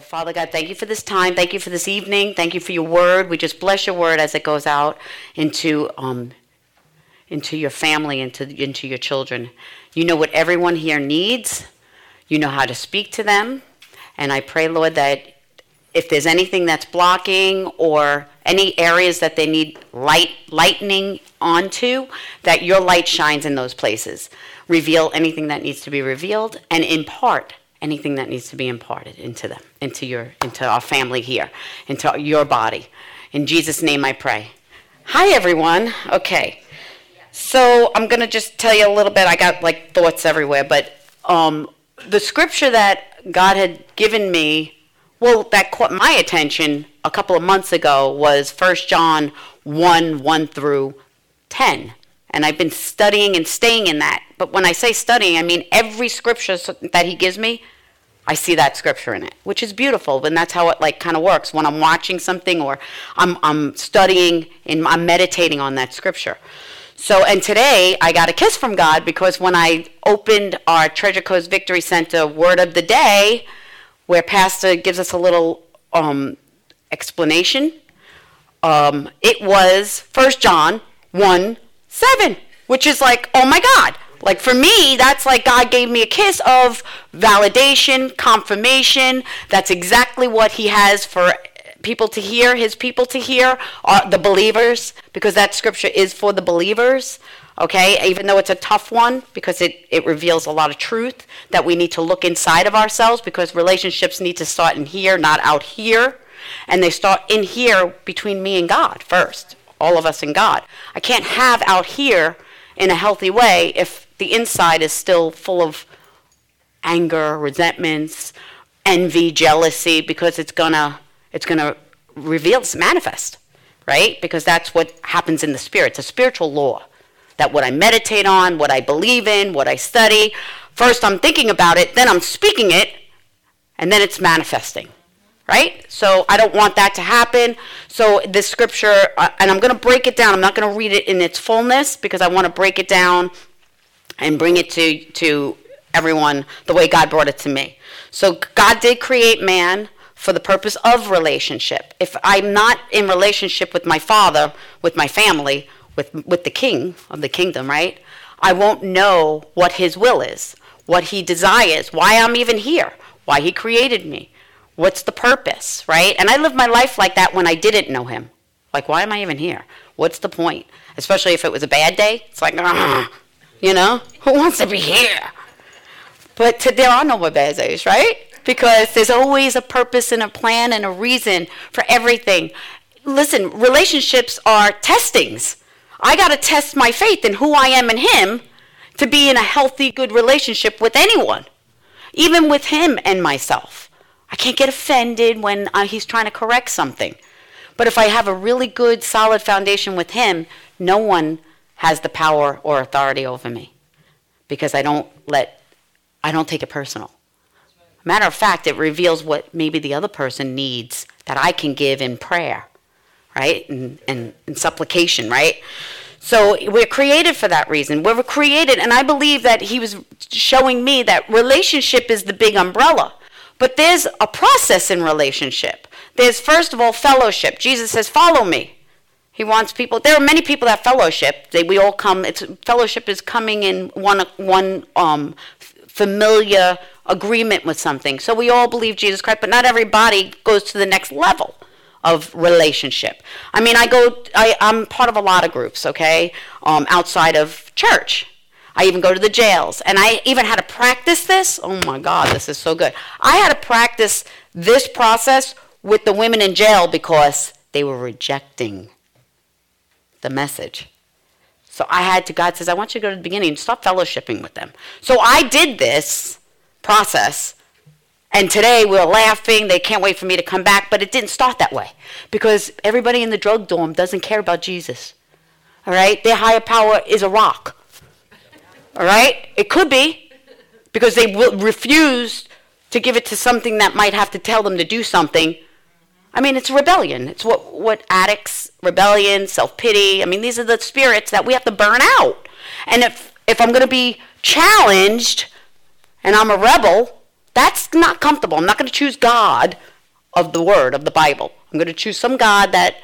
Father God, thank you for this time. Thank you for this evening. Thank you for your word. We just bless your word as it goes out into um, into your family, into into your children. You know what everyone here needs. You know how to speak to them, and I pray, Lord, that if there's anything that's blocking or any areas that they need light lightening onto, that your light shines in those places. Reveal anything that needs to be revealed and impart anything that needs to be imparted into them, into your, into our family here, into your body. In Jesus' name I pray. Hi everyone. Okay. So I'm gonna just tell you a little bit. I got like thoughts everywhere, but um, the scripture that God had given me, well, that caught my attention a couple of months ago was 1 John 1 1 through 10. And I've been studying and staying in that. But when I say studying, I mean every scripture that he gives me, I see that scripture in it, which is beautiful. And that's how it like kind of works when I'm watching something or I'm, I'm studying and I'm meditating on that scripture. So, and today I got a kiss from God because when I opened our Treasure Coast Victory Center Word of the Day, where Pastor gives us a little um, explanation, um, it was 1 John 1 7, which is like, oh my God. Like for me, that's like God gave me a kiss of validation, confirmation. That's exactly what He has for people to hear, His people to hear, are the believers, because that scripture is for the believers. Okay, even though it's a tough one because it, it reveals a lot of truth that we need to look inside of ourselves because relationships need to start in here, not out here. And they start in here between me and God first, all of us in God. I can't have out here in a healthy way if the inside is still full of anger, resentments, envy, jealousy, because it's gonna it's gonna reveal, manifest, right? Because that's what happens in the spirit. It's a spiritual law that what I meditate on, what I believe in, what I study. First, I'm thinking about it, then I'm speaking it, and then it's manifesting right? So I don't want that to happen. So this scripture, uh, and I'm going to break it down. I'm not going to read it in its fullness because I want to break it down and bring it to to everyone the way God brought it to me. So God did create man for the purpose of relationship. If I'm not in relationship with my father, with my family, with with the king of the kingdom, right? I won't know what his will is, what he desires, why I'm even here, why he created me What's the purpose, right? And I lived my life like that when I didn't know him. Like, why am I even here? What's the point? Especially if it was a bad day. It's like, ah, you know, who wants to be here? But to, there are no more bad days, right? Because there's always a purpose and a plan and a reason for everything. Listen, relationships are testings. I got to test my faith in who I am in Him to be in a healthy, good relationship with anyone, even with Him and myself. I can't get offended when uh, he's trying to correct something. But if I have a really good, solid foundation with him, no one has the power or authority over me because I don't let, I don't take it personal. Matter of fact, it reveals what maybe the other person needs that I can give in prayer, right? And, and, and supplication, right? So we're created for that reason. We're created, and I believe that he was showing me that relationship is the big umbrella. But there's a process in relationship. There's, first of all, fellowship. Jesus says, Follow me. He wants people. There are many people that fellowship. They, we all come. It's fellowship is coming in one one um, familiar agreement with something. So we all believe Jesus Christ, but not everybody goes to the next level of relationship. I mean, I go. I, I'm part of a lot of groups. Okay, um, outside of church. I even go to the jails. And I even had to practice this. Oh my God, this is so good. I had to practice this process with the women in jail because they were rejecting the message. So I had to, God says, I want you to go to the beginning and stop fellowshipping with them. So I did this process. And today we're laughing. They can't wait for me to come back. But it didn't start that way because everybody in the drug dorm doesn't care about Jesus. All right? Their higher power is a rock. All right? It could be because they will refuse to give it to something that might have to tell them to do something. I mean, it's rebellion. It's what, what addicts, rebellion, self pity. I mean, these are the spirits that we have to burn out. And if, if I'm going to be challenged and I'm a rebel, that's not comfortable. I'm not going to choose God of the Word, of the Bible. I'm going to choose some God that,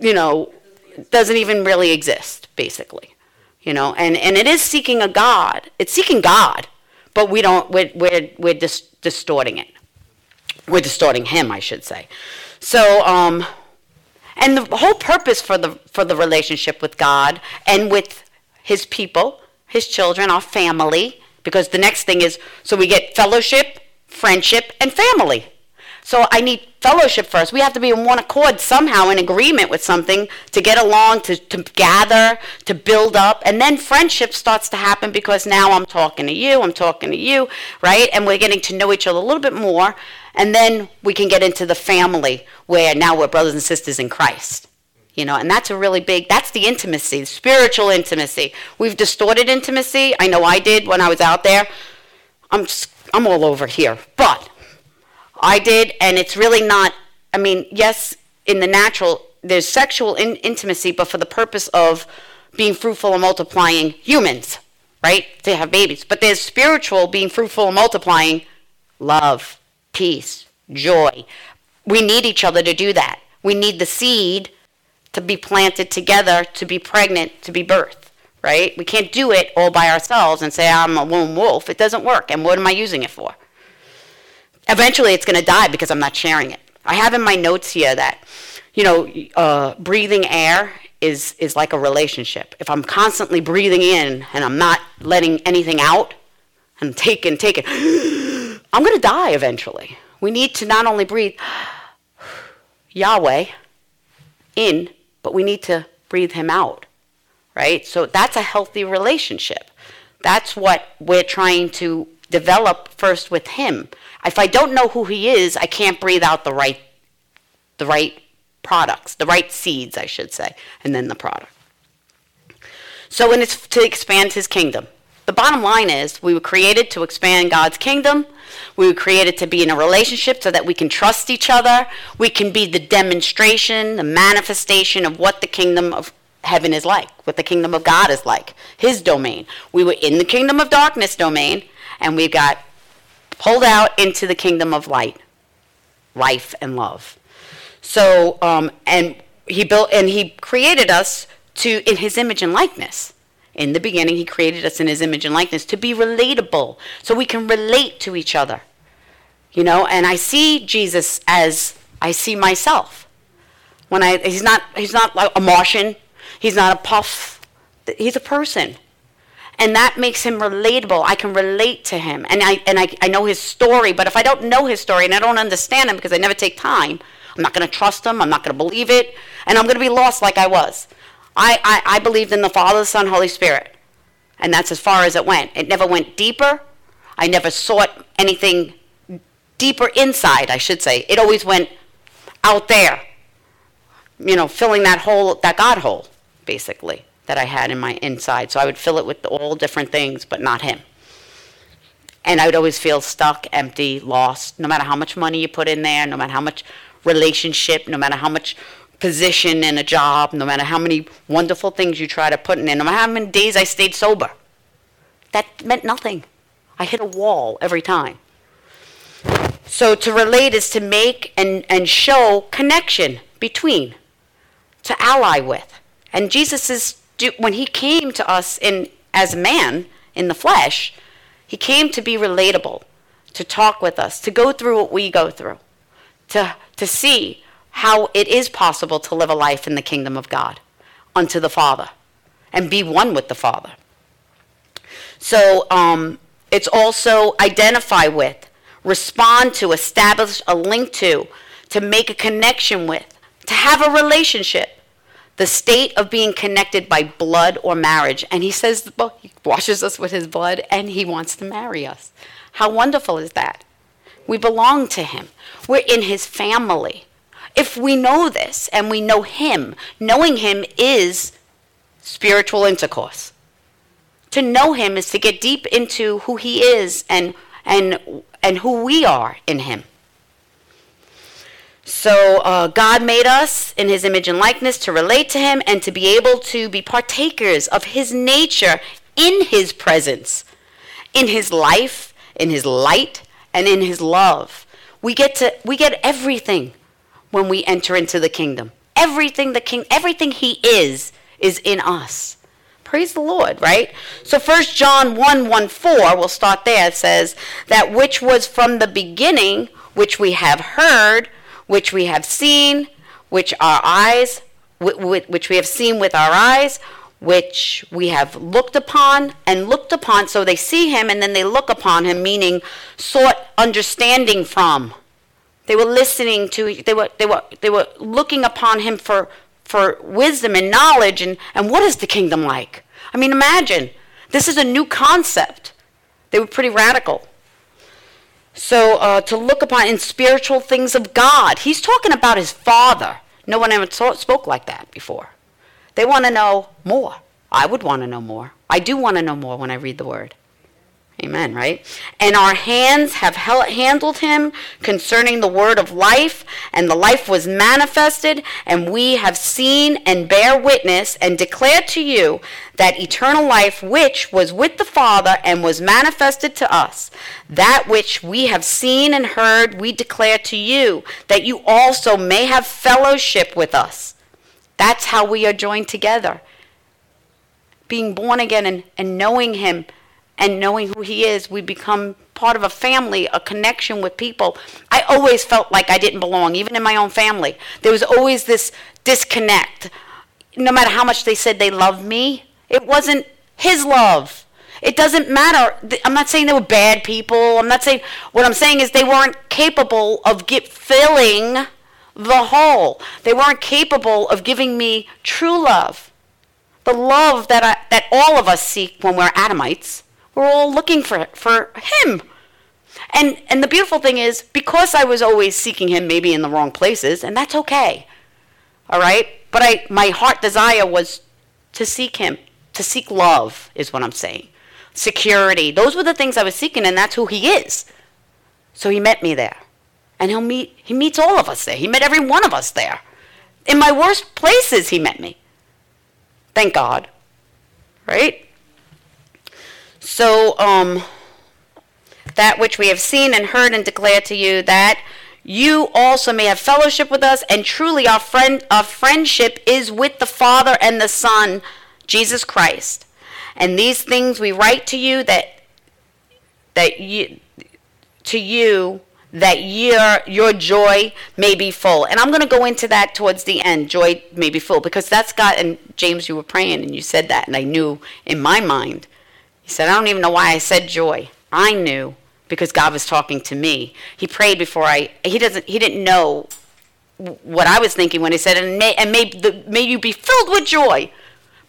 you know, doesn't even really exist, basically. You know, and, and it is seeking a God. It's seeking God, but we don't, we're, we're, we're dis- distorting it. We're distorting Him, I should say. So, um, and the whole purpose for the, for the relationship with God and with His people, His children, our family, because the next thing is so we get fellowship, friendship, and family. So I need fellowship first. We have to be in one accord somehow in agreement with something to get along, to, to gather, to build up. And then friendship starts to happen because now I'm talking to you, I'm talking to you, right? And we're getting to know each other a little bit more. And then we can get into the family where now we're brothers and sisters in Christ. You know, and that's a really big, that's the intimacy, spiritual intimacy. We've distorted intimacy. I know I did when I was out there. I'm, I'm all over here. But I did, and it's really not, I mean, yes, in the natural, there's sexual in- intimacy, but for the purpose of being fruitful and multiplying humans, right? To have babies. But there's spiritual being fruitful and multiplying love, peace, joy. We need each other to do that. We need the seed to be planted together, to be pregnant, to be birthed, right? We can't do it all by ourselves and say, I'm a lone wolf. It doesn't work. And what am I using it for? Eventually it's going to die because I'm not sharing it. I have in my notes here that, you know, uh, breathing air is, is like a relationship. If I'm constantly breathing in and I'm not letting anything out and taking, taking, I'm going to die eventually. We need to not only breathe Yahweh in, but we need to breathe Him out, right? So that's a healthy relationship. That's what we're trying to develop first with Him. If I don't know who he is, I can't breathe out the right, the right products, the right seeds, I should say, and then the product. So, and it's to expand his kingdom. The bottom line is we were created to expand God's kingdom. We were created to be in a relationship so that we can trust each other. We can be the demonstration, the manifestation of what the kingdom of heaven is like, what the kingdom of God is like, his domain. We were in the kingdom of darkness domain, and we've got pulled out into the kingdom of light, life and love. So, um, and he built and he created us to in his image and likeness. In the beginning, he created us in his image and likeness to be relatable, so we can relate to each other. You know, and I see Jesus as I see myself. When I, he's not, he's not like a Martian. He's not a puff. He's a person and that makes him relatable. I can relate to him, and I and I, I know his story. But if I don't know his story and I don't understand him because I never take time, I'm not going to trust him. I'm not going to believe it, and I'm going to be lost like I was. I, I I believed in the Father, the Son, Holy Spirit, and that's as far as it went. It never went deeper. I never sought anything deeper inside. I should say it always went out there. You know, filling that hole, that God hole, basically that I had in my inside. So I would fill it with all different things, but not him. And I would always feel stuck, empty, lost, no matter how much money you put in there, no matter how much relationship, no matter how much position in a job, no matter how many wonderful things you try to put in no matter how many days I stayed sober. That meant nothing. I hit a wall every time. So to relate is to make and, and show connection between, to ally with. And Jesus is do, when he came to us in as man in the flesh, he came to be relatable, to talk with us, to go through what we go through, to to see how it is possible to live a life in the kingdom of God unto the Father and be one with the Father. So um, it's also identify with, respond to, establish a link to, to make a connection with, to have a relationship the state of being connected by blood or marriage. And he says, well, he washes us with his blood and he wants to marry us. How wonderful is that? We belong to him, we're in his family. If we know this and we know him, knowing him is spiritual intercourse. To know him is to get deep into who he is and and and who we are in him. So uh, God made us in his image and likeness to relate to him and to be able to be partakers of his nature in his presence, in his life, in his light, and in his love. We get to we get everything when we enter into the kingdom. Everything the king everything he is is in us. Praise the Lord, right? So 1 John 1 1 4, we'll start there. It says, That which was from the beginning, which we have heard, which we have seen, which our eyes, which we have seen with our eyes, which we have looked upon and looked upon. So they see him and then they look upon him, meaning sought understanding from. They were listening to, they were, they were, they were looking upon him for, for wisdom and knowledge. And, and what is the kingdom like? I mean, imagine. This is a new concept. They were pretty radical. So uh, to look upon in spiritual things of God, he's talking about his father. No one ever spoke like that before. They want to know more. I would want to know more. I do want to know more when I read the word. Amen, right? And our hands have handled him concerning the word of life, and the life was manifested, and we have seen and bear witness and declare to you that eternal life which was with the Father and was manifested to us. That which we have seen and heard, we declare to you, that you also may have fellowship with us. That's how we are joined together. Being born again and, and knowing him and knowing who he is, we become part of a family, a connection with people. I always felt like I didn't belong, even in my own family. There was always this disconnect. No matter how much they said they loved me, it wasn't his love. It doesn't matter. I'm not saying they were bad people. I'm not saying, what I'm saying is they weren't capable of get, filling the hole. They weren't capable of giving me true love. The love that, I, that all of us seek when we're Adamites we're all looking for for him. And and the beautiful thing is because I was always seeking him maybe in the wrong places, and that's okay. All right? But I my heart desire was to seek him, to seek love is what I'm saying. Security. Those were the things I was seeking and that's who he is. So he met me there. And he'll meet he meets all of us there. He met every one of us there. In my worst places he met me. Thank God. Right? So, um, that which we have seen and heard and declare to you, that you also may have fellowship with us, and truly our friend our friendship is with the Father and the Son, Jesus Christ. And these things we write to you that that you to you that your your joy may be full. And I'm going to go into that towards the end. Joy may be full because that's God. And James, you were praying and you said that, and I knew in my mind he said, I don't even know why I said joy. I knew because God was talking to me. He prayed before I, he doesn't, he didn't know what I was thinking when he said, and may, and may, the, may you be filled with joy.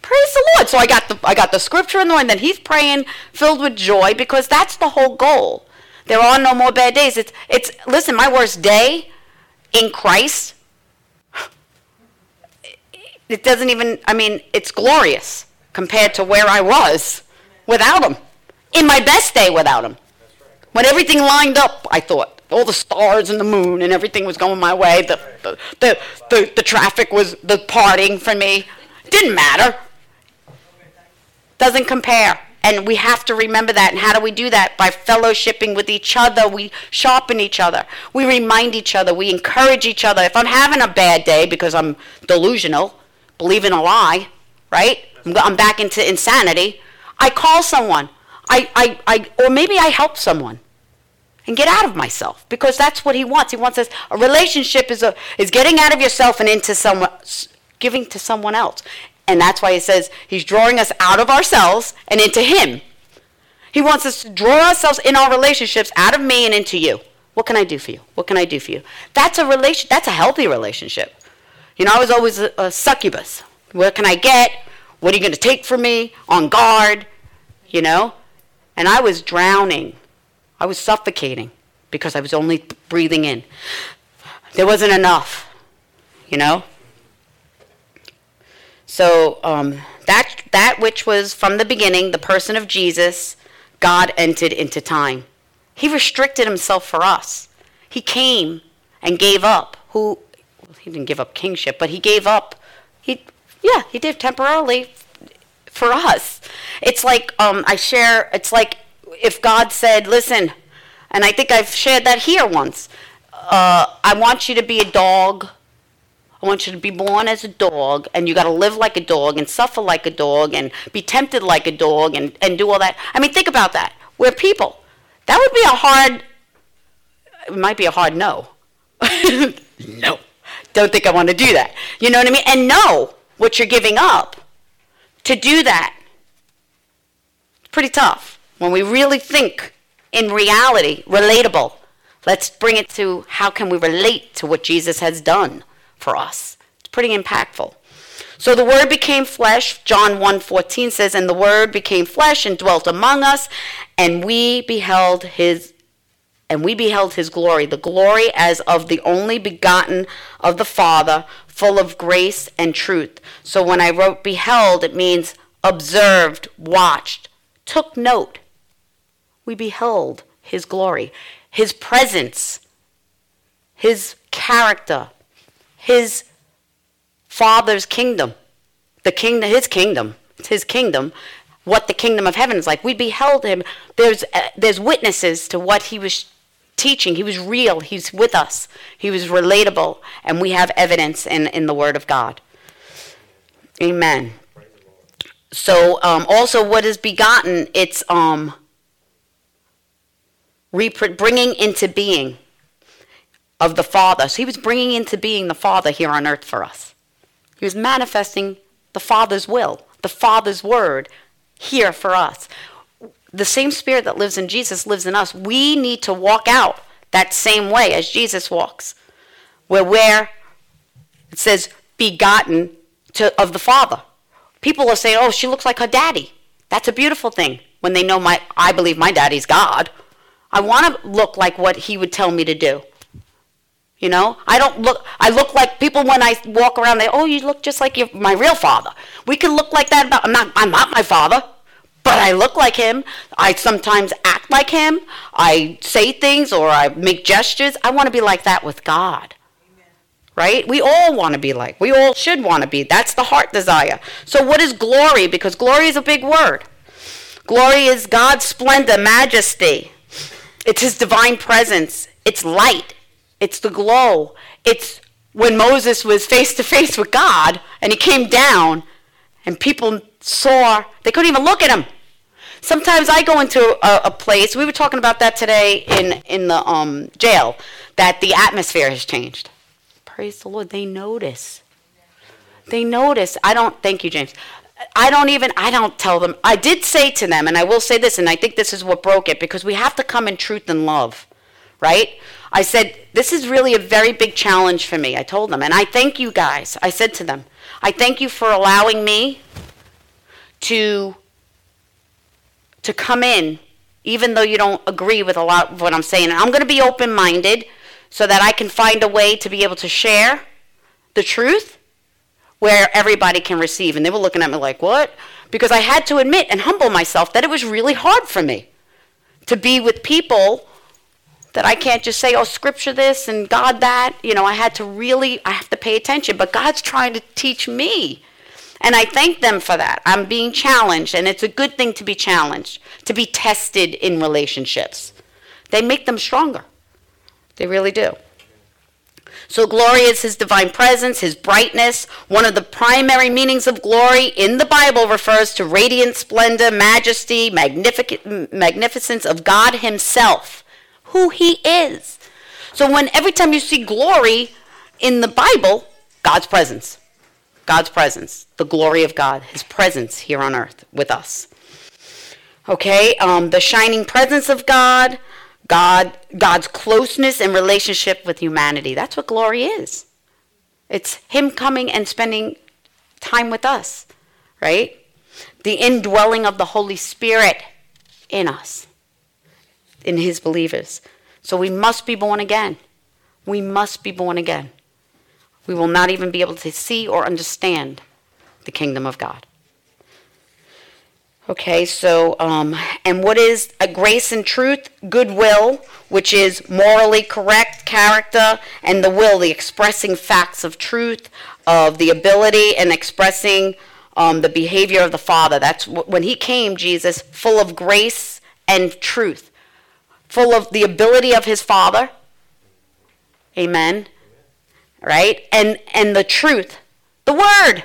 Praise the Lord. So I got the, I got the scripture in there, and then he's praying filled with joy because that's the whole goal. There are no more bad days. It's, it's, listen, my worst day in Christ, it doesn't even, I mean, it's glorious compared to where I was without him. In my best day without him. When everything lined up, I thought. All the stars and the moon and everything was going my way. The, the, the, the, the traffic was departing for me. Didn't matter. Doesn't compare. And we have to remember that. And how do we do that? By fellowshipping with each other. We sharpen each other. We remind each other. We encourage each other. If I'm having a bad day because I'm delusional, believing a lie, right? I'm back into insanity. I call someone. I, I, I, or maybe I help someone and get out of myself because that's what he wants. He wants us. A relationship is a is getting out of yourself and into someone, giving to someone else, and that's why he says he's drawing us out of ourselves and into him. He wants us to draw ourselves in our relationships out of me and into you. What can I do for you? What can I do for you? That's a relation. That's a healthy relationship. You know, I was always a, a succubus. What can I get? What are you going to take from me? On guard you know? And I was drowning. I was suffocating because I was only breathing in. There wasn't enough, you know? So um, that that which was from the beginning, the person of Jesus, God entered into time. He restricted himself for us. He came and gave up. Who well, he didn't give up kingship, but he gave up. He yeah, he did temporarily for us. It's like um, I share. It's like if God said, "Listen," and I think I've shared that here once. Uh, I want you to be a dog. I want you to be born as a dog, and you got to live like a dog, and suffer like a dog, and be tempted like a dog, and, and do all that. I mean, think about that. We're people. That would be a hard. It might be a hard no. no. Don't think I want to do that. You know what I mean? And know what you're giving up to do that. It's pretty tough. When we really think in reality, relatable, let's bring it to how can we relate to what Jesus has done for us. It's pretty impactful. So the word became flesh, John 1:14 says, and the word became flesh and dwelt among us, and we beheld his and we beheld his glory, the glory as of the only begotten of the Father, full of grace and truth. So when I wrote beheld, it means observed, watched, took note. We beheld his glory, his presence, his character, his Father's kingdom, the kingdom, his kingdom, it's his kingdom, what the kingdom of heaven is like. We beheld him. There's uh, there's witnesses to what he was teaching. He was real. He's with us. He was relatable, and we have evidence in, in the Word of God. Amen. So, um, also, what is begotten? It's um, repro- bringing into being of the Father. So, he was bringing into being the Father here on earth for us. He was manifesting the Father's will, the Father's Word here for us the same spirit that lives in Jesus lives in us. We need to walk out that same way as Jesus walks. Where where it says begotten to, of the Father. People are saying, "Oh, she looks like her daddy." That's a beautiful thing when they know my I believe my daddy's God. I want to look like what he would tell me to do. You know, I don't look. I look like people when I walk around. They, oh, you look just like your, my real father. We can look like that. About I'm not. I'm not my father but I look like him. I sometimes act like him. I say things or I make gestures. I want to be like that with God. Amen. Right? We all want to be like. We all should want to be. That's the heart desire. So what is glory? Because glory is a big word. Glory is God's splendor, majesty. It's his divine presence. It's light. It's the glow. It's when Moses was face to face with God and he came down and people saw, they couldn't even look at him. Sometimes I go into a, a place, we were talking about that today in, in the um, jail, that the atmosphere has changed. Praise the Lord. They notice. They notice. I don't, thank you, James. I don't even, I don't tell them. I did say to them, and I will say this, and I think this is what broke it, because we have to come in truth and love, right? I said, this is really a very big challenge for me. I told them, and I thank you guys. I said to them, I thank you for allowing me to to come in even though you don't agree with a lot of what I'm saying. I'm going to be open-minded so that I can find a way to be able to share the truth where everybody can receive. And they were looking at me like, "What?" Because I had to admit and humble myself that it was really hard for me to be with people that I can't just say, oh, scripture this and God that. You know, I had to really, I have to pay attention. But God's trying to teach me and I thank them for that. I'm being challenged, and it's a good thing to be challenged, to be tested in relationships. They make them stronger. They really do. So, glory is his divine presence, his brightness. One of the primary meanings of glory in the Bible refers to radiant splendor, majesty, magnificence of God himself, who he is. So, when every time you see glory in the Bible, God's presence. God's presence, the glory of God, His presence here on earth with us. Okay, um, the shining presence of God, God, God's closeness and relationship with humanity. That's what glory is. It's Him coming and spending time with us, right? The indwelling of the Holy Spirit in us, in His believers. So we must be born again. We must be born again we will not even be able to see or understand the kingdom of God. Okay, so, um, and what is a grace and truth? Goodwill, which is morally correct character, and the will, the expressing facts of truth, of the ability and expressing um, the behavior of the Father. That's when He came, Jesus, full of grace and truth, full of the ability of His Father. Amen. Right? And and the truth, the Word.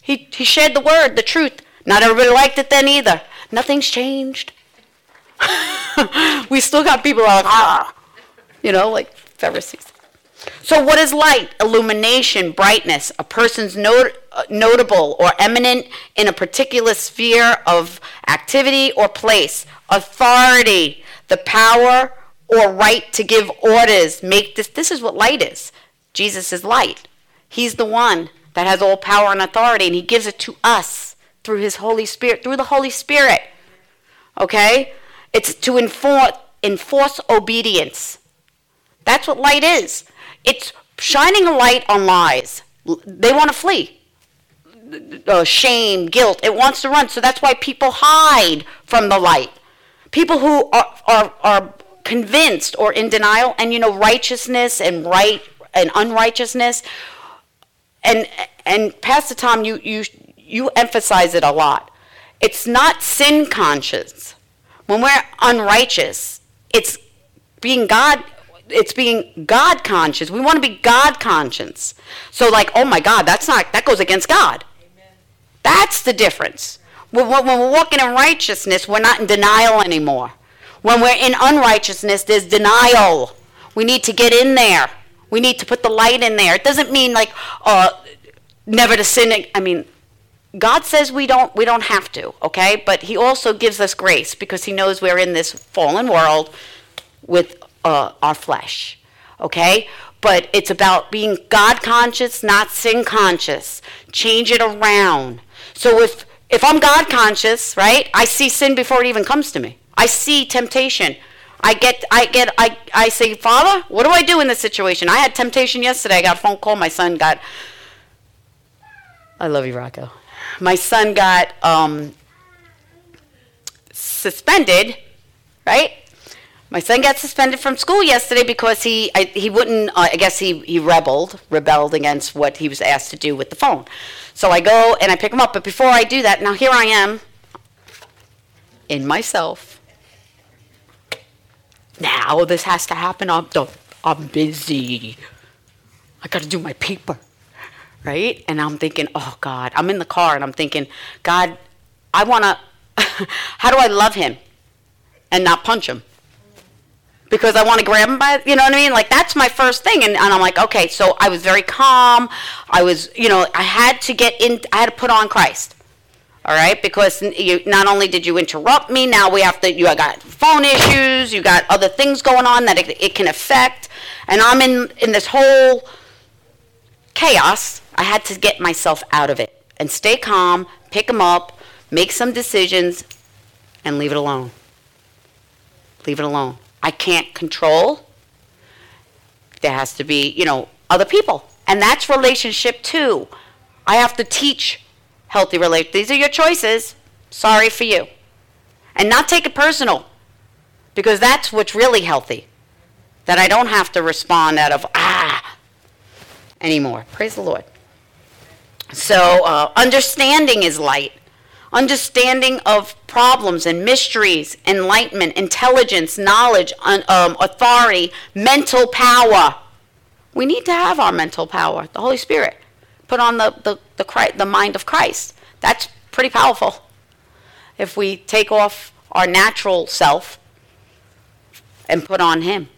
He He shared the Word, the truth. Not everybody liked it then either. Nothing's changed. we still got people like, ah, you know, like Pharisees. So, what is light? Illumination, brightness. A person's not, uh, notable or eminent in a particular sphere of activity or place. Authority, the power or right to give orders. Make this. This is what light is. Jesus is light. He's the one that has all power and authority, and He gives it to us through his Holy Spirit, through the Holy Spirit. Okay? It's to enforce, enforce obedience. That's what light is. It's shining a light on lies. They want to flee. Uh, shame, guilt, it wants to run. So that's why people hide from the light. People who are, are, are convinced or in denial, and you know, righteousness and right and unrighteousness. And and Pastor Tom, you you you emphasize it a lot. It's not sin conscious. When we're unrighteous, it's being God it's being God conscious. We want to be God conscious. So like, oh my God, that's not that goes against God. Amen. That's the difference. When, when we're walking in righteousness, we're not in denial anymore. When we're in unrighteousness, there's denial. We need to get in there. We need to put the light in there. It doesn't mean like uh, never to sin. I mean, God says we don't we don't have to, okay? But he also gives us grace because he knows we're in this fallen world with uh, our flesh. Okay? But it's about being God conscious, not sin conscious. Change it around. So if if I'm God conscious, right? I see sin before it even comes to me. I see temptation. I get I get I I say, "Father, what do I do in this situation?" I had temptation yesterday. I got a phone call. My son got I love you, Rocco my son got um, suspended, right? My son got suspended from school yesterday because he I, he wouldn't. Uh, I guess he he rebelled rebelled against what he was asked to do with the phone. So I go and I pick him up. But before I do that, now here I am in myself. Now this has to happen. I'm I'm busy. I got to do my paper right? And I'm thinking, oh God, I'm in the car and I'm thinking, God, I want to, how do I love him and not punch him? Because I want to grab him by, you know what I mean? Like that's my first thing. And, and I'm like, okay, so I was very calm. I was, you know, I had to get in, I had to put on Christ. All right, because you, not only did you interrupt me, now we have to. You got phone issues, you got other things going on that it, it can affect, and I'm in in this whole chaos I had to get myself out of it and stay calm, pick them up, make some decisions, and leave it alone. Leave it alone. I can't control. There has to be, you know, other people. And that's relationship too. I have to teach healthy relationships. These are your choices. Sorry for you. And not take it personal. Because that's what's really healthy. That I don't have to respond out of, ah, anymore. Praise the Lord. So, uh, understanding is light. Understanding of problems and mysteries, enlightenment, intelligence, knowledge, um, authority, mental power. We need to have our mental power, the Holy Spirit. Put on the, the, the, Christ, the mind of Christ. That's pretty powerful. If we take off our natural self and put on Him.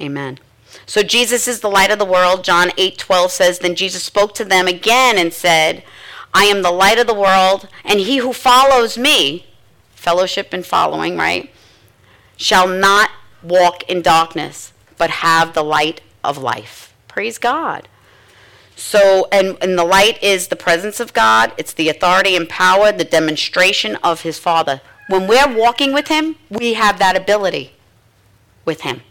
Amen. So Jesus is the light of the world. John 8:12 says, "Then Jesus spoke to them again and said, I am the light of the world, and he who follows me, fellowship and following, right, shall not walk in darkness, but have the light of life." Praise God. So, and, and the light is the presence of God, it's the authority and power, the demonstration of his Father. When we're walking with him, we have that ability with him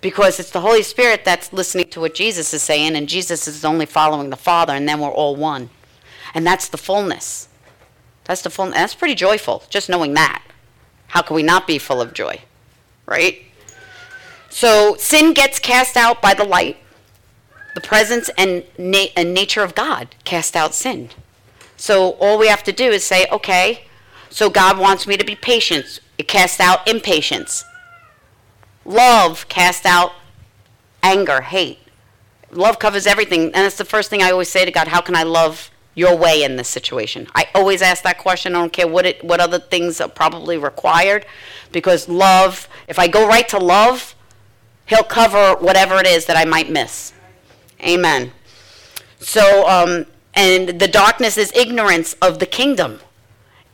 because it's the Holy Spirit that's listening to what Jesus is saying, and Jesus is only following the Father, and then we're all one. And that's the fullness. That's the full. That's pretty joyful, just knowing that. How can we not be full of joy? Right? So sin gets cast out by the light. The presence and, na- and nature of God cast out sin. So all we have to do is say, okay, so God wants me to be patient. It casts out impatience. Love casts out anger, hate. Love covers everything. And that's the first thing I always say to God how can I love your way in this situation? I always ask that question. I don't care what, it, what other things are probably required. Because love, if I go right to love, He'll cover whatever it is that I might miss. Amen. So, um, and the darkness is ignorance of the kingdom,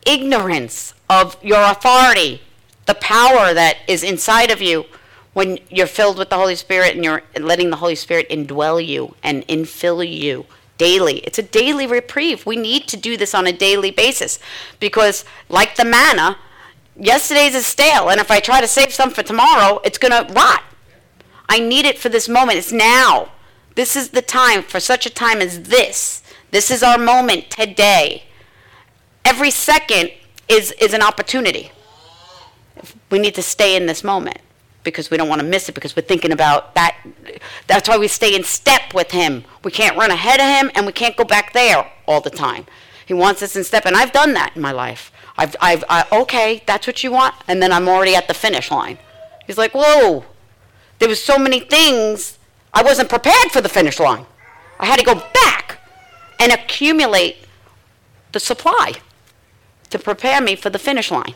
ignorance of your authority, the power that is inside of you when you're filled with the Holy Spirit and you're letting the Holy Spirit indwell you and infill you daily. It's a daily reprieve. We need to do this on a daily basis because, like the manna, yesterday's is stale, and if I try to save some for tomorrow, it's going to rot. I need it for this moment. It's now. This is the time for such a time as this. This is our moment today. Every second is, is an opportunity. We need to stay in this moment because we don't want to miss it because we're thinking about that. That's why we stay in step with Him. We can't run ahead of Him and we can't go back there all the time. He wants us in step, and I've done that in my life. I've, I've, I, okay, that's what you want, and then I'm already at the finish line. He's like, whoa, there was so many things I wasn't prepared for the finish line. I had to go back and accumulate the supply to prepare me for the finish line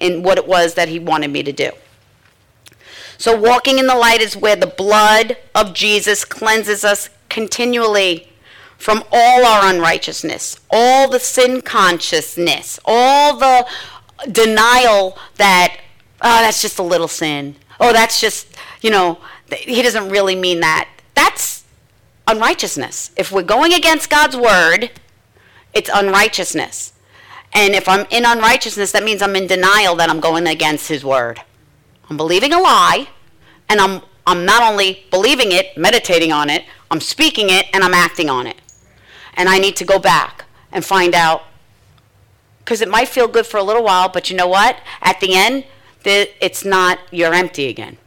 and what it was that he wanted me to do. So, walking in the light is where the blood of Jesus cleanses us continually from all our unrighteousness, all the sin consciousness, all the denial that, oh, that's just a little sin. Oh, that's just, you know, he doesn't really mean that. That's unrighteousness. If we're going against God's word, it's unrighteousness. And if I'm in unrighteousness, that means I'm in denial that I'm going against his word. I'm believing a lie, and I'm, I'm not only believing it, meditating on it, I'm speaking it, and I'm acting on it. And I need to go back and find out, because it might feel good for a little while, but you know what? At the end, it's not, you're empty again.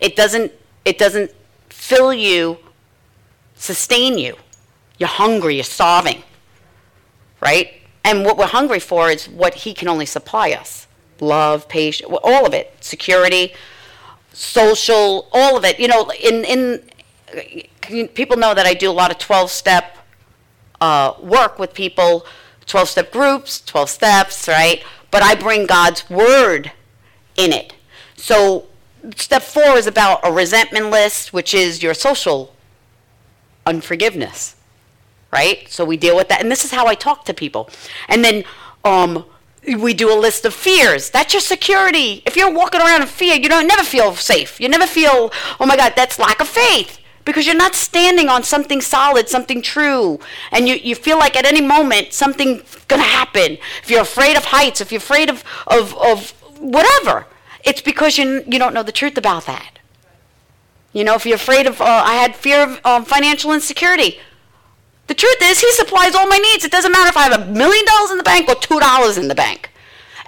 It doesn't, it doesn't fill you, sustain you. You're hungry, you're starving, right? And what we're hungry for is what He can only supply us love, patience, all of it, security, social, all of it. You know, in, in people know that I do a lot of 12 step uh, work with people, 12 step groups, 12 steps, right? But I bring God's word in it. So, step four is about a resentment list, which is your social unforgiveness, right? So, we deal with that. And this is how I talk to people. And then, um, we do a list of fears. That's your security. If you're walking around in fear, you don't never feel safe. You never feel, oh my God, that's lack of faith. Because you're not standing on something solid, something true. And you, you feel like at any moment something's gonna happen. If you're afraid of heights, if you're afraid of, of, of whatever, it's because you, you don't know the truth about that. You know, if you're afraid of, uh, I had fear of um, financial insecurity. The truth is, he supplies all my needs. It doesn't matter if I have a million dollars in the bank or two dollars in the bank.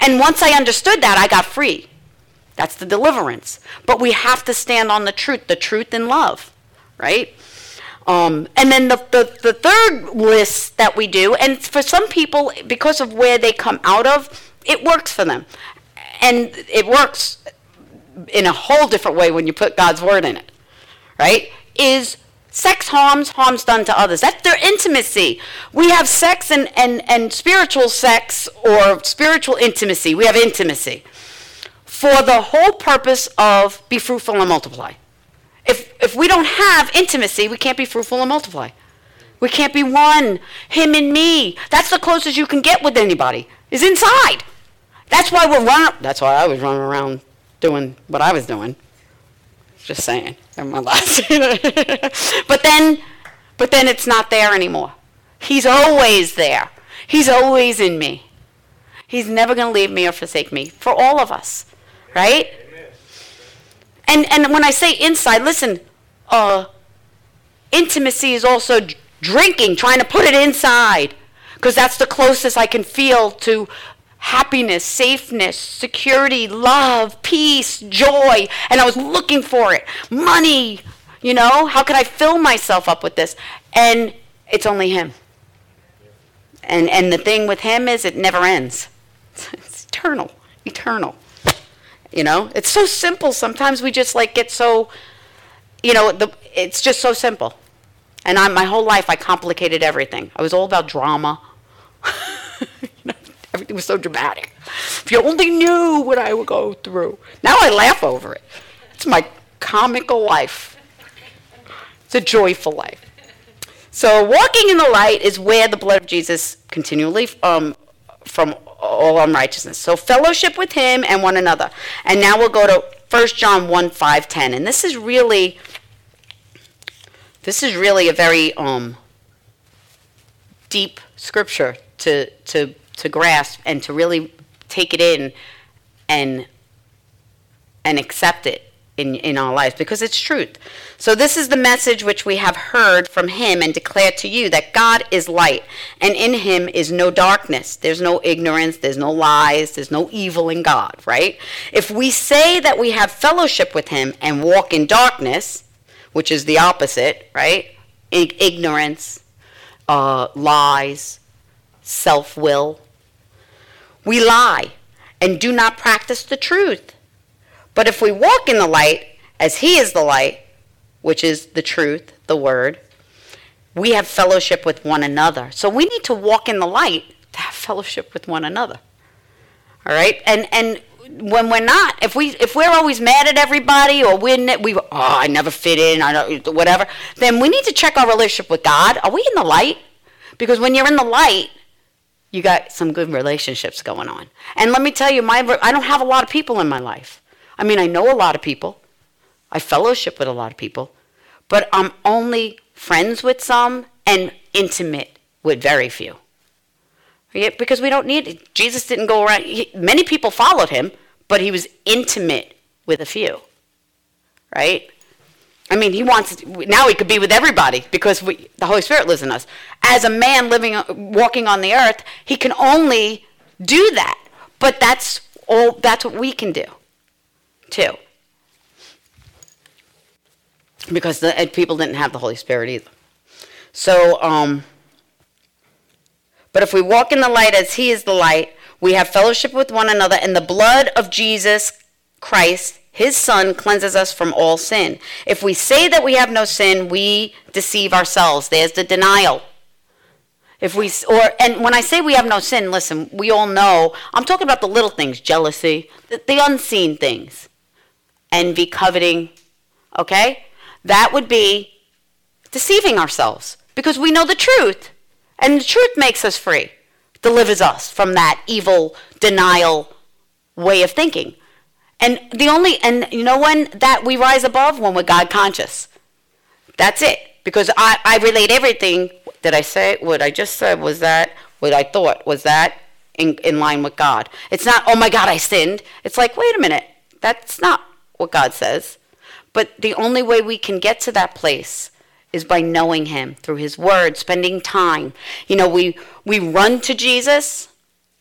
And once I understood that, I got free. That's the deliverance. But we have to stand on the truth, the truth in love, right? Um, and then the, the, the third list that we do, and for some people, because of where they come out of, it works for them. And it works in a whole different way when you put God's word in it, right? Is Sex harms, harms done to others. That's their intimacy. We have sex and, and, and spiritual sex or spiritual intimacy. We have intimacy for the whole purpose of be fruitful and multiply. If, if we don't have intimacy, we can't be fruitful and multiply. We can't be one. Him and me. That's the closest you can get with anybody, is inside. That's why we're running. That's why I was running around doing what I was doing. Just saying. In my last. but then, but then it's not there anymore. He's always there. He's always in me. He's never going to leave me or forsake me for all of us, right? And and when I say inside, listen, uh, intimacy is also drinking, trying to put it inside, because that's the closest I can feel to happiness, safeness, security, love, peace, joy. And I was looking for it. Money, you know, how could I fill myself up with this? And it's only Him. And, and the thing with Him is it never ends, it's eternal, eternal. You know, it's so simple. Sometimes we just like get so, you know, the, it's just so simple. And I, my whole life, I complicated everything. I was all about drama. was so dramatic. If you only knew what I would go through. Now I laugh over it. It's my comical life. It's a joyful life. So walking in the light is where the blood of Jesus continually um, from all unrighteousness. So fellowship with him and one another. And now we'll go to 1 John 1, 5, 10. And this is really this is really a very um, deep scripture to, to, to grasp and to really take it in and, and accept it in, in our lives because it's truth. So, this is the message which we have heard from him and declared to you that God is light, and in him is no darkness. There's no ignorance, there's no lies, there's no evil in God, right? If we say that we have fellowship with him and walk in darkness, which is the opposite, right? ignorance, uh, lies, self will. We lie and do not practice the truth. But if we walk in the light, as He is the light, which is the truth, the Word, we have fellowship with one another. So we need to walk in the light to have fellowship with one another. All right? And, and when we're not, if we if we're always mad at everybody or we're ne- we oh I never fit in, I don't whatever, then we need to check our relationship with God. Are we in the light? Because when you're in the light, you got some good relationships going on. And let me tell you, my I don't have a lot of people in my life. I mean, I know a lot of people. I fellowship with a lot of people, but I'm only friends with some and intimate with very few. Because we don't need it. Jesus didn't go around. He, many people followed him, but he was intimate with a few. Right? I mean, he wants now he could be with everybody because we, the Holy Spirit lives in us. As a man living, walking on the earth, he can only do that. But that's all. That's what we can do, too. Because the people didn't have the Holy Spirit either. So, um, but if we walk in the light as he is the light, we have fellowship with one another, and the blood of Jesus Christ, his son, cleanses us from all sin. If we say that we have no sin, we deceive ourselves. There's the denial. If we or and when I say we have no sin, listen, we all know I'm talking about the little things, jealousy, the, the unseen things. Envy, coveting, okay? That would be deceiving ourselves because we know the truth. And the truth makes us free, delivers us from that evil denial way of thinking. And the only, and you know when that we rise above? When we're God conscious. That's it. Because I, I relate everything. Did I say what I just said? Was that what I thought? Was that in, in line with God? It's not, oh my God, I sinned. It's like, wait a minute. That's not what God says. But the only way we can get to that place is by knowing him through his word, spending time. You know, we we run to Jesus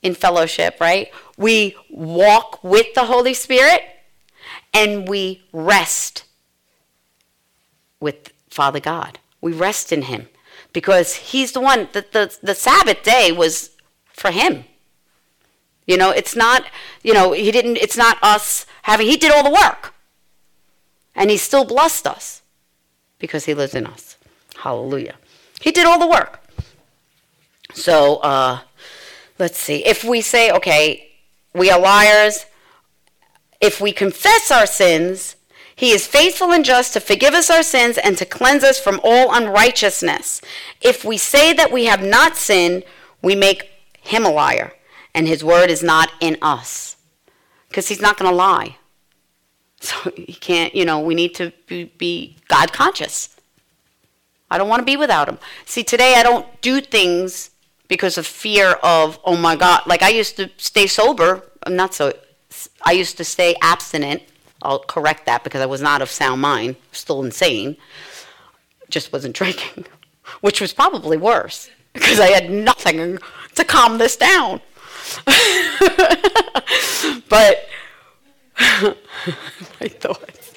in fellowship, right? We walk with the Holy Spirit and we rest with Father God. We rest in him because he's the one that the, the Sabbath day was for him. You know, it's not, you know, he didn't it's not us having he did all the work. And he still blessed us because he lives in us. Hallelujah. He did all the work. So uh, let's see. If we say, okay, we are liars, if we confess our sins, he is faithful and just to forgive us our sins and to cleanse us from all unrighteousness. If we say that we have not sinned, we make him a liar, and his word is not in us. Because he's not going to lie. So he can't, you know, we need to be, be God conscious. I don't want to be without him. See, today I don't do things because of fear of, oh my God. Like I used to stay sober. I'm not so, I used to stay abstinent. I'll correct that because I was not of sound mind, still insane. Just wasn't drinking. which was probably worse because I had nothing to calm this down. but my thoughts.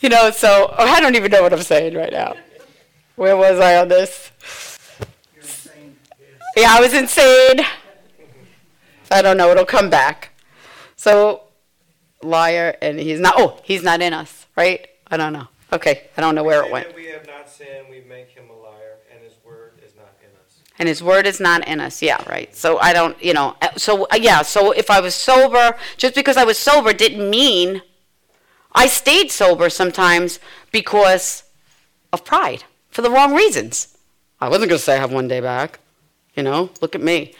you know, so I don't even know what I'm saying right now. Where was I on this? Yeah, I was insane. I don't know. It'll come back. So, liar, and he's not. Oh, he's not in us, right? I don't know. Okay, I don't know where it went. we have not sinned, we make him a liar, and his word is not in us. And his word is not in us. Yeah, right. So I don't, you know. uh, So uh, yeah. So if I was sober, just because I was sober didn't mean I stayed sober sometimes because of pride for the wrong reasons. I wasn't going to say I have one day back. You know, look at me.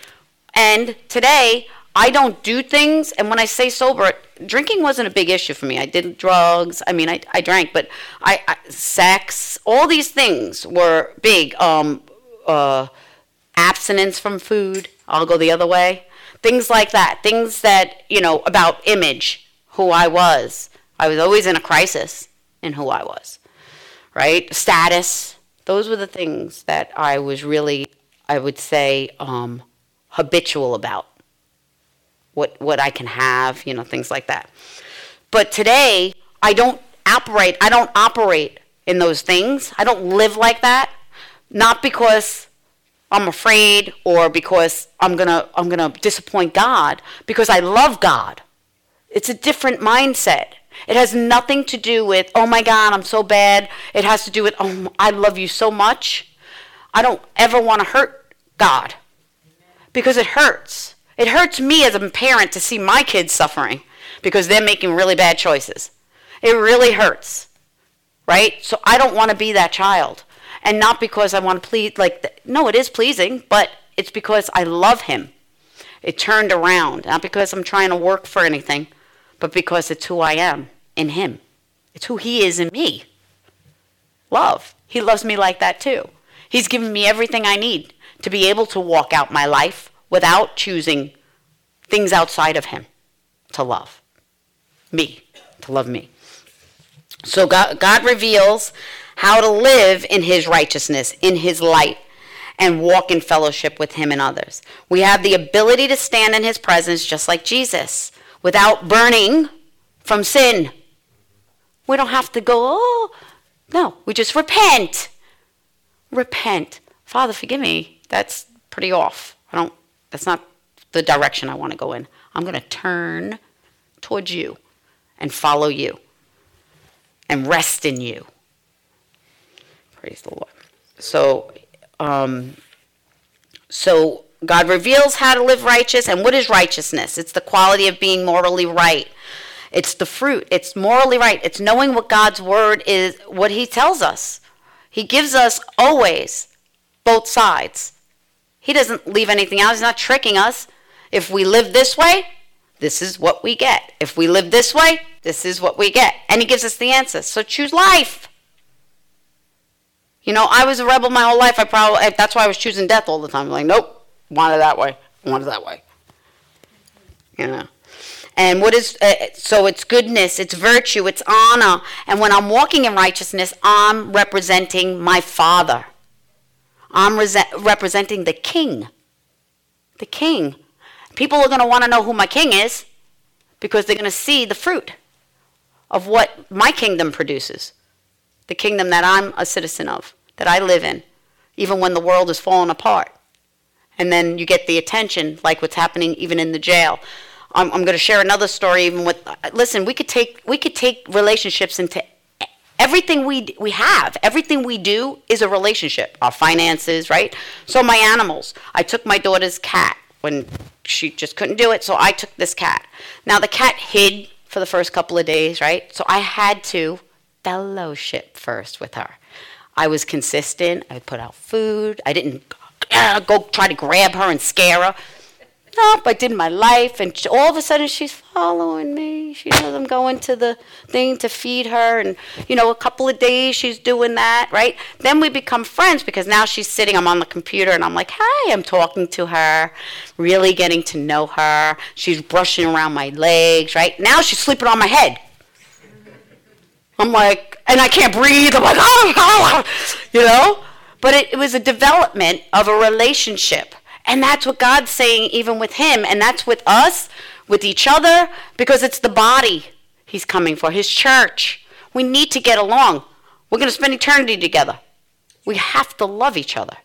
And today, I don't do things. And when I say sober, drinking wasn't a big issue for me. I did drugs. I mean, I, I drank, but I, I sex, all these things were big. Um, uh, abstinence from food. I'll go the other way. Things like that. Things that, you know, about image, who I was. I was always in a crisis in who I was, right? Status. Those were the things that I was really, I would say, um, habitual about. What, what I can have, you know, things like that. But today, I don't operate, I don't operate in those things. I don't live like that. Not because I'm afraid or because I'm gonna I'm gonna disappoint God because I love God. It's a different mindset. It has nothing to do with oh my God I'm so bad. It has to do with oh I love you so much. I don't ever want to hurt God because it hurts. It hurts me as a parent to see my kids suffering because they're making really bad choices. It really hurts, right? So I don't want to be that child and not because I want to please. Like, no, it is pleasing, but it's because I love him. It turned around, not because I'm trying to work for anything, but because it's who I am in him. It's who he is in me. Love. He loves me like that too. He's given me everything I need to be able to walk out my life without choosing things outside of him to love me, to love me. So God, God reveals how to live in his righteousness, in his light, and walk in fellowship with him and others. We have the ability to stand in his presence just like Jesus without burning from sin. We don't have to go, oh, no, we just repent. Repent. Father, forgive me. That's pretty off. I don't, that's not the direction I want to go in. I'm going to turn towards you and follow you and rest in you. Praise the Lord. So, um, so God reveals how to live righteous, and what is righteousness? It's the quality of being morally right. It's the fruit. It's morally right. It's knowing what God's word is, what He tells us. He gives us always both sides. He doesn't leave anything out. He's not tricking us. If we live this way, this is what we get. If we live this way, this is what we get. And He gives us the answer. So choose life. You know, I was a rebel my whole life. I probably that's why I was choosing death all the time. like, nope, want that way. Want that way. You know. And what is uh, so? It's goodness, it's virtue, it's honor. And when I'm walking in righteousness, I'm representing my Father. I'm rese- representing the King. The King. People are going to want to know who my King is because they're going to see the fruit of what my kingdom produces. The kingdom that I'm a citizen of, that I live in, even when the world is falling apart. And then you get the attention, like what's happening even in the jail. I'm, I'm going to share another story. Even with, listen, we could take we could take relationships into everything we we have. Everything we do is a relationship. Our finances, right? So my animals. I took my daughter's cat when she just couldn't do it, so I took this cat. Now the cat hid for the first couple of days, right? So I had to fellowship first with her. I was consistent. I put out food. I didn't uh, go try to grab her and scare her. I did my life, and all of a sudden she's following me. She knows I'm going to the thing to feed her, and you know, a couple of days she's doing that, right? Then we become friends because now she's sitting. I'm on the computer, and I'm like, "Hi," I'm talking to her, really getting to know her. She's brushing around my legs, right? Now she's sleeping on my head. I'm like, and I can't breathe. I'm like, oh, oh, you know? But it, it was a development of a relationship. And that's what God's saying, even with him. And that's with us, with each other, because it's the body he's coming for, his church. We need to get along. We're going to spend eternity together. We have to love each other.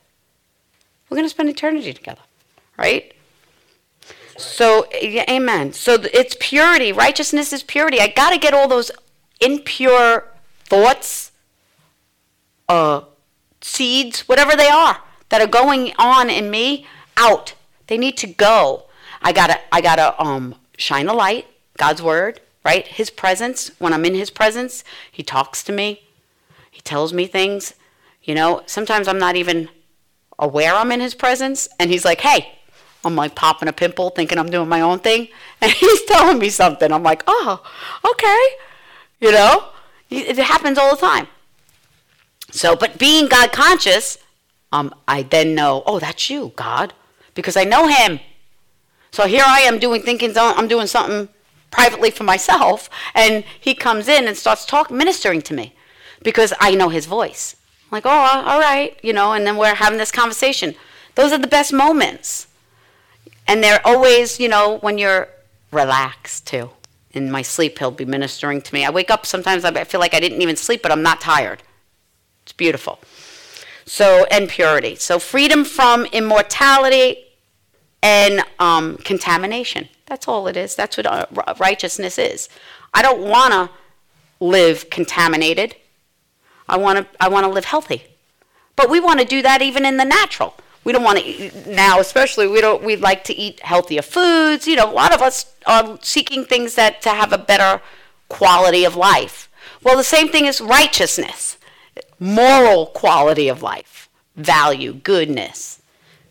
We're going to spend eternity together, right? So, yeah, amen. So it's purity. Righteousness is purity. I got to get all those impure thoughts, uh, seeds, whatever they are, that are going on in me out. They need to go. I gotta, I gotta um, shine a light, God's word, right? His presence. When I'm in His presence, He talks to me. He tells me things. You know, sometimes I'm not even aware I'm in His presence, and He's like, "Hey," I'm like popping a pimple, thinking I'm doing my own thing, and He's telling me something. I'm like, "Oh, okay," you know. It happens all the time. So, but being God conscious, um, I then know, oh, that's you, God, because I know Him. So here I am doing thinking I'm doing something privately for myself, and He comes in and starts talking, ministering to me, because I know His voice. I'm like, oh, uh, all right, you know, and then we're having this conversation. Those are the best moments, and they're always, you know, when you're relaxed too. In my sleep, He'll be ministering to me. I wake up sometimes, I feel like I didn't even sleep, but I'm not tired. It's beautiful. So, and purity. So, freedom from immortality and um, contamination. That's all it is. That's what uh, righteousness is. I don't want to live contaminated. I want to I want to live healthy. But we want to do that even in the natural. We don't want to eat now, especially we don't we like to eat healthier foods. You know, a lot of us are seeking things that to have a better quality of life. Well, the same thing is righteousness moral quality of life, value, goodness,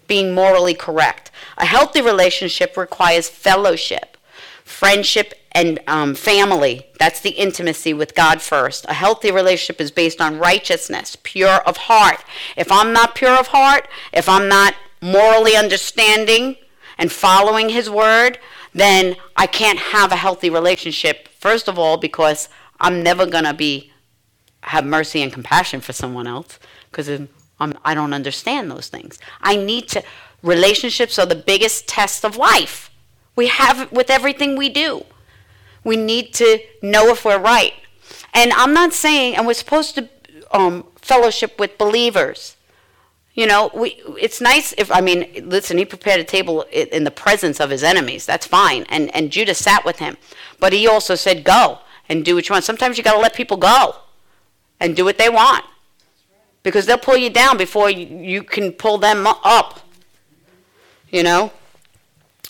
being morally correct. A healthy relationship requires fellowship, friendship, and um, family. That's the intimacy with God first. A healthy relationship is based on righteousness, pure of heart. If I'm not pure of heart, if I'm not morally understanding and following His word, then I can't have a healthy relationship. First of all, because I'm never going to be have mercy and compassion for someone else because I don't understand those things. I need to. Relationships are the biggest test of life. We have it with everything we do. We need to know if we're right. And I'm not saying, and we're supposed to um, fellowship with believers. You know, we, it's nice if, I mean, listen, he prepared a table in the presence of his enemies. That's fine. And, and Judas sat with him. But he also said, go and do what you want. Sometimes you got to let people go and do what they want. Because they'll pull you down before you, can pull them up. You know?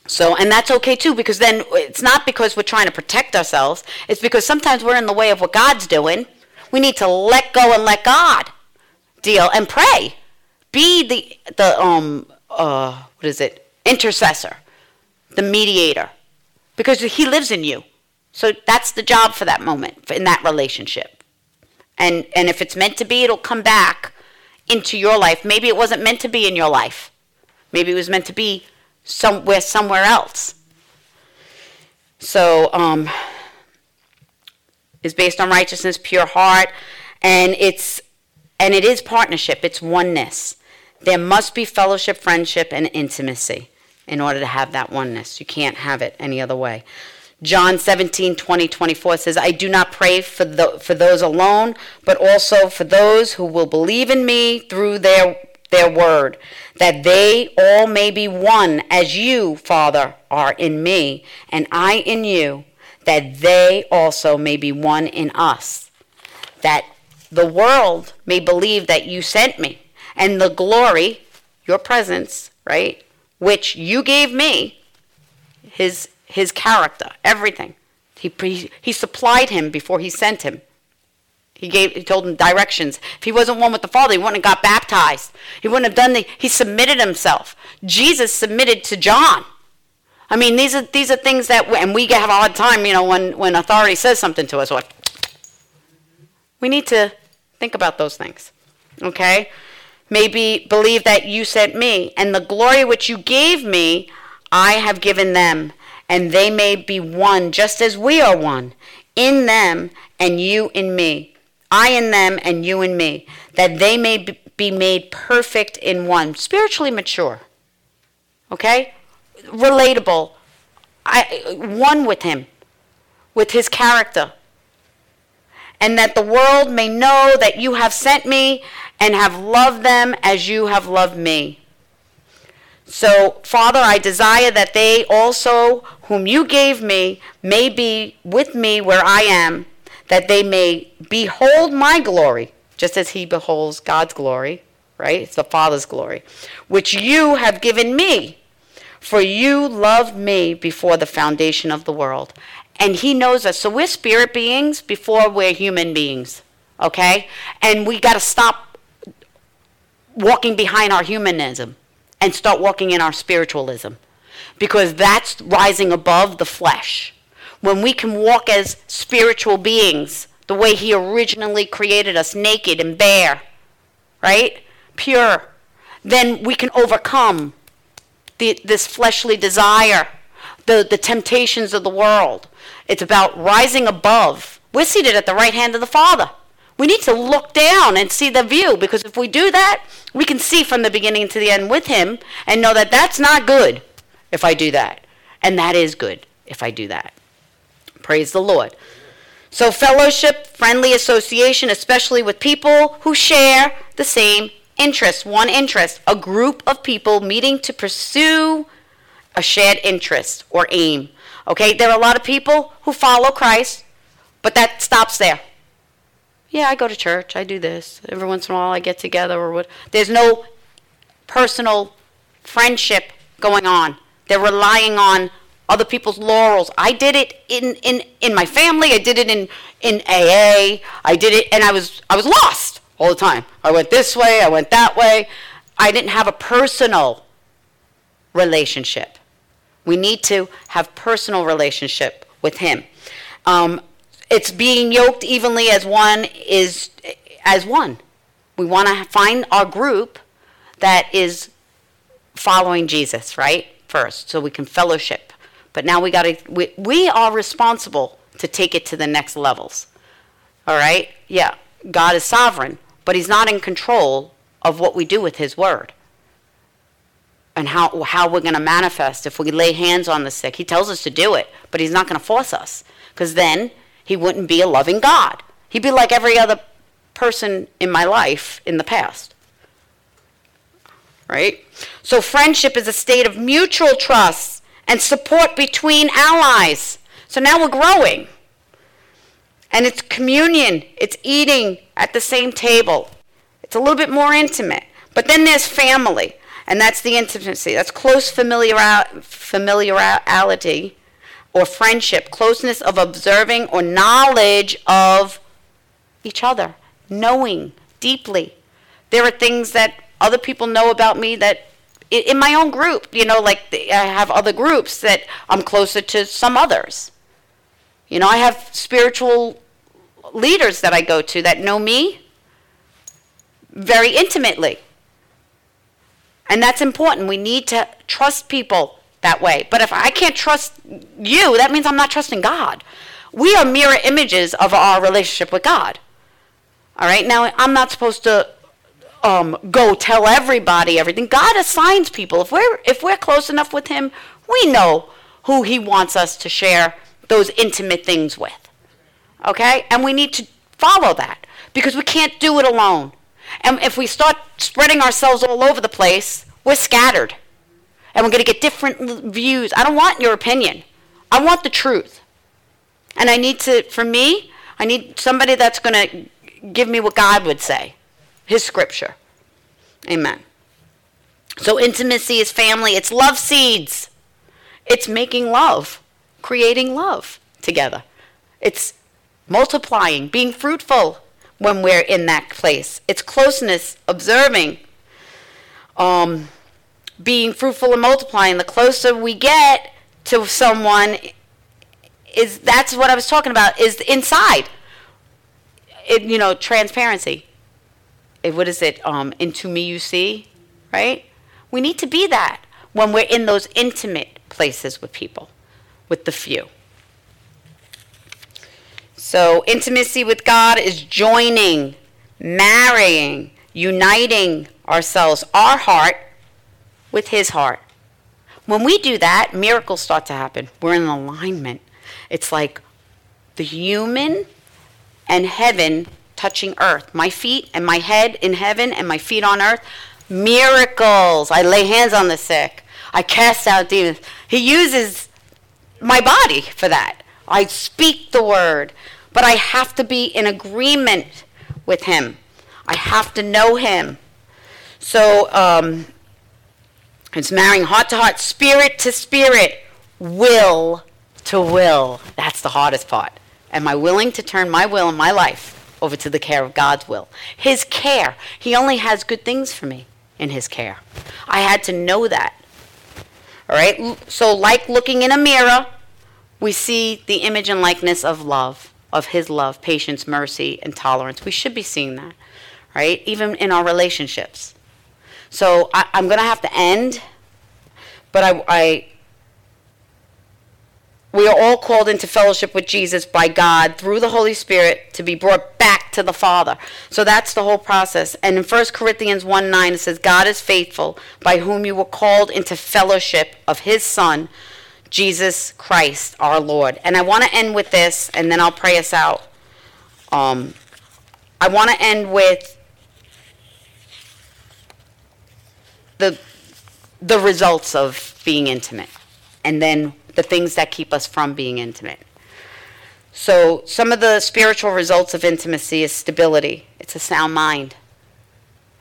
So, and that's okay too, because then it's not because we're trying to protect ourselves, it's because sometimes we're in the way of what God's doing. We need to let go and let God deal and pray. Be the, the um, uh, what is it? Intercessor, the mediator, because He lives in you. So that's the job for that moment, in that relationship. And, and if it's meant to be, it'll come back into your life. Maybe it wasn't meant to be in your life. Maybe it was meant to be somewhere somewhere else. So um, is based on righteousness, pure heart, and it's and it is partnership. It's oneness. There must be fellowship, friendship, and intimacy in order to have that oneness. You can't have it any other way. John 17, 20, 24 says, I do not pray for, the, for those alone, but also for those who will believe in me through their, their word, that they all may be one as you, Father, are in me, and I in you, that they also may be one in us, that the world may believe that you sent me, and the glory, your presence, right, which you gave me, his his character, everything. He, he, he supplied him before he sent him. He gave he told him directions. If he wasn't one with the Father, he wouldn't have got baptized. He wouldn't have done the he submitted himself. Jesus submitted to John. I mean, these are these are things that and we have a hard time, you know, when when authority says something to us, like we need to think about those things. Okay? Maybe believe that you sent me, and the glory which you gave me, I have given them, and they may be one just as we are one in them and you in me, I in them and you in me, that they may be- made perfect in one, spiritually mature. Okay? Relatable. I one with him, with his character. And that the world may know that you have sent me and have loved them as you have loved me. So, Father, I desire that they also, whom you gave me, may be with me where I am, that they may behold my glory, just as he beholds God's glory, right? It's the Father's glory, which you have given me. For you loved me before the foundation of the world. And he knows us. So we're spirit beings before we're human beings, okay? And we got to stop walking behind our humanism and start walking in our spiritualism because that's rising above the flesh. When we can walk as spiritual beings, the way He originally created us, naked and bare, right? Pure, then we can overcome the, this fleshly desire, the, the temptations of the world. It's about rising above. We're seated at the right hand of the Father. We need to look down and see the view because if we do that, we can see from the beginning to the end with Him and know that that's not good if I do that. And that is good if I do that. Praise the Lord. So, fellowship, friendly association, especially with people who share the same interest, one interest, a group of people meeting to pursue a shared interest or aim. Okay, there are a lot of people who follow Christ, but that stops there. Yeah, I go to church, I do this. Every once in a while I get together or what. There's no personal friendship going on. They're relying on other people's laurels. I did it in, in, in my family, I did it in, in AA, I did it and I was I was lost all the time. I went this way, I went that way. I didn't have a personal relationship. We need to have personal relationship with him. Um, it's being yoked evenly as one is as one. We want to find our group that is following Jesus, right? First, so we can fellowship. But now we got to we, we are responsible to take it to the next levels. All right? Yeah, God is sovereign, but he's not in control of what we do with his word and how, how we're going to manifest if we lay hands on the sick. He tells us to do it, but he's not going to force us because then he wouldn't be a loving God. He'd be like every other person in my life in the past. Right? So, friendship is a state of mutual trust and support between allies. So now we're growing. And it's communion, it's eating at the same table. It's a little bit more intimate. But then there's family, and that's the intimacy. That's close familiarity or friendship, closeness of observing or knowledge of each other, knowing deeply. There are things that other people know about me that in my own group, you know, like I have other groups that I'm closer to some others. You know, I have spiritual leaders that I go to that know me very intimately. And that's important. We need to trust people that way. But if I can't trust you, that means I'm not trusting God. We are mirror images of our relationship with God. All right? Now, I'm not supposed to um, go tell everybody everything. God assigns people. If we're, if we're close enough with Him, we know who He wants us to share those intimate things with. Okay? And we need to follow that because we can't do it alone. And if we start spreading ourselves all over the place, we're scattered and we're going to get different views. I don't want your opinion. I want the truth. And I need to, for me, I need somebody that's going to give me what God would say, His scripture. Amen. So intimacy is family, it's love seeds. It's making love, creating love together. It's multiplying, being fruitful when we're in that place. It's closeness, observing. Um, being fruitful and multiplying. The closer we get to someone, is that's what I was talking about. Is inside. It, you know, transparency. It, what is it? Um, into me you see, right? We need to be that when we're in those intimate places with people, with the few. So, intimacy with God is joining, marrying, uniting ourselves, our heart, with His heart. When we do that, miracles start to happen. We're in alignment. It's like the human and heaven touching earth. My feet and my head in heaven and my feet on earth. Miracles. I lay hands on the sick. I cast out demons. He uses my body for that. I speak the word, but I have to be in agreement with him. I have to know him. So um, it's marrying heart to heart, spirit to spirit, will to will. That's the hardest part. Am I willing to turn my will and my life over to the care of God's will? His care. He only has good things for me in His care. I had to know that. All right? So, like looking in a mirror, we see the image and likeness of love, of His love, patience, mercy, and tolerance. We should be seeing that, right? Even in our relationships. So, I, am going to have to end, but I, I we are all called into fellowship with Jesus by God through the Holy Spirit to be brought back to the Father. So that's the whole process. And in 1 Corinthians 1 9, it says, God is faithful, by whom you were called into fellowship of his Son, Jesus Christ, our Lord. And I want to end with this, and then I'll pray us out. Um, I want to end with the, the results of being intimate. And then the things that keep us from being intimate. So, some of the spiritual results of intimacy is stability, it's a sound mind.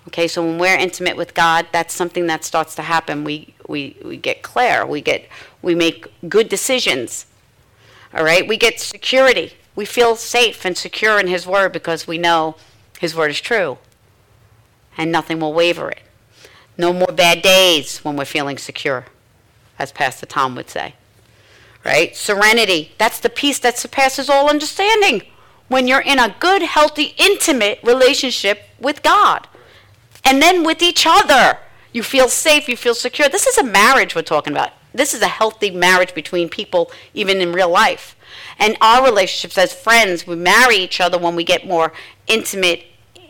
Okay, so when we're intimate with God, that's something that starts to happen. We, we, we get clear, we, get, we make good decisions. All right, we get security. We feel safe and secure in His Word because we know His Word is true and nothing will waver it. No more bad days when we're feeling secure, as Pastor Tom would say right? Serenity. That's the peace that surpasses all understanding when you're in a good, healthy, intimate relationship with God. And then with each other. You feel safe, you feel secure. This is a marriage we're talking about. This is a healthy marriage between people, even in real life. And our relationships as friends, we marry each other when we get more intimate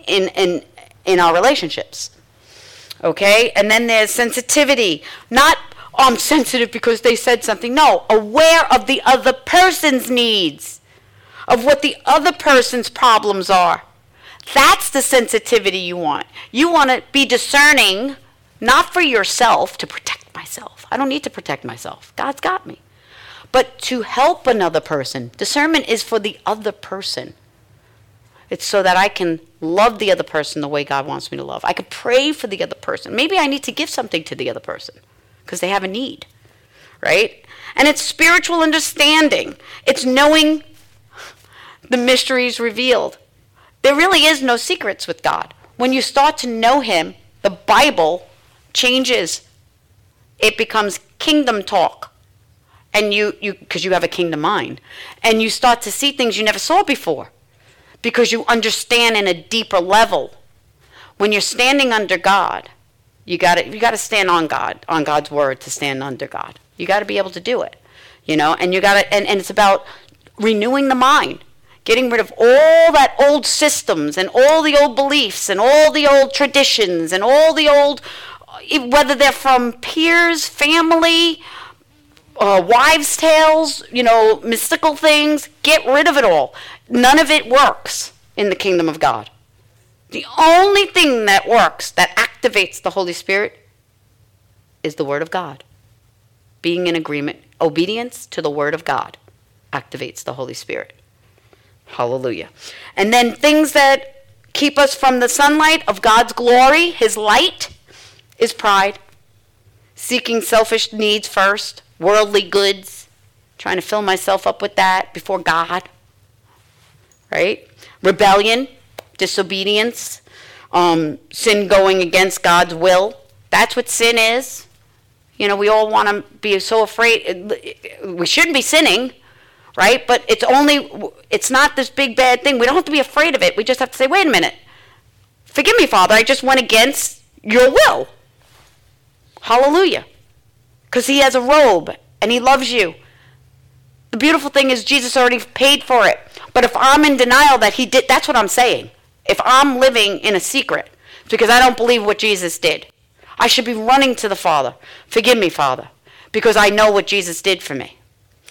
in, in, in our relationships. Okay? And then there's sensitivity. Not oh, I'm sensitive because they said something. No, aware of the other person's needs, of what the other person's problems are. That's the sensitivity you want. You want to be discerning, not for yourself, to protect myself. I don't need to protect myself. God's got me. But to help another person. Discernment is for the other person. It's so that I can love the other person the way God wants me to love. I can pray for the other person. Maybe I need to give something to the other person because they have a need, right? And it's spiritual understanding, it's knowing the mysteries revealed. There really is no secrets with God. When you start to know Him, the Bible changes. It becomes kingdom talk. And you, you, because you have a kingdom mind. And you start to see things you never saw before because you understand in a deeper level. When you're standing under God, you got to you got to stand on God, on God's word to stand under God. You got to be able to do it. You know, and you got to and, and it's about renewing the mind, getting rid of all that old systems and all the old beliefs and all the old traditions and all the old whether they're from peers, family, uh, wives' tales, you know, mystical things, get rid of it all. None of it works in the kingdom of God. The only thing that works, that activates the Holy Spirit, is the Word of God. Being in agreement, obedience to the Word of God activates the Holy Spirit. Hallelujah. And then things that keep us from the sunlight of God's glory, His light, is pride. Seeking selfish needs first, worldly goods, trying to fill myself up with that before God. Right? Rebellion, disobedience, um, sin going against God's will. That's what sin is. You know, we all want to be so afraid. We shouldn't be sinning, right? But it's only, it's not this big bad thing. We don't have to be afraid of it. We just have to say, wait a minute. Forgive me, Father. I just went against your will. Hallelujah. Because he has a robe and he loves you. The beautiful thing is Jesus already paid for it. But if I'm in denial that he did, that's what I'm saying. If I'm living in a secret, it's because I don't believe what Jesus did. I should be running to the Father. Forgive me, Father, because I know what Jesus did for me.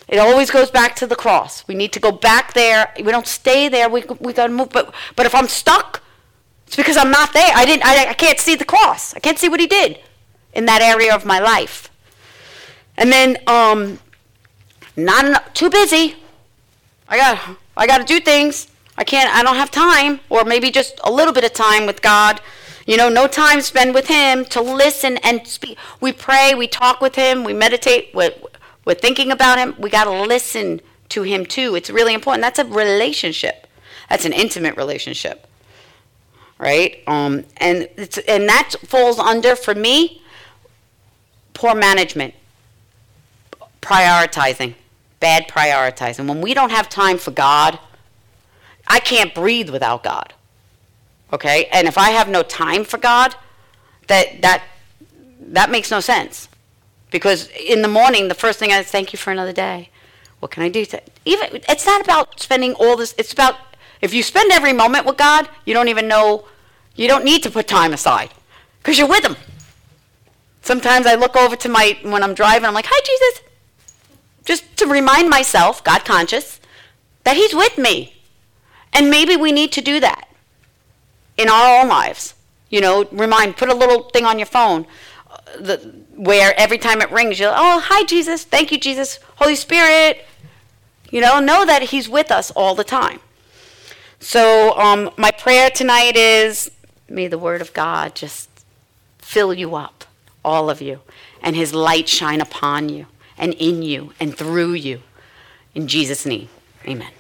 It always goes back to the cross. We need to go back there. We don't stay there. We, we got to move. But, but if I'm stuck, it's because I'm not there. I, didn't, I, I can't see the cross. I can't see what he did in that area of my life. And then, um, not enough, too busy. I got, I got to do things. I can't. I don't have time, or maybe just a little bit of time with God. You know, no time spent with Him to listen and speak. We pray, we talk with Him, we meditate. We're, we're thinking about Him. We got to listen to Him too. It's really important. That's a relationship. That's an intimate relationship, right? Um, and it's and that falls under for me poor management, prioritizing, bad prioritizing. When we don't have time for God, I can't breathe without God. Okay? And if I have no time for God, that that that makes no sense. Because in the morning, the first thing I thank you for another day. What can I do? To, even it's not about spending all this. It's about if you spend every moment with God, you don't even know. You don't need to put time aside because you're with Him. Sometimes I look over to my when I'm driving. I'm like, "Hi, Jesus," just to remind myself, God conscious, that He's with me. And maybe we need to do that in our own lives. You know, remind, put a little thing on your phone uh, the, where every time it rings, you're, oh, hi, Jesus. Thank you, Jesus. Holy Spirit. You know, know that He's with us all the time. So, um, my prayer tonight is may the Word of God just fill you up, all of you, and His light shine upon you and in you and through you. In Jesus' name, amen.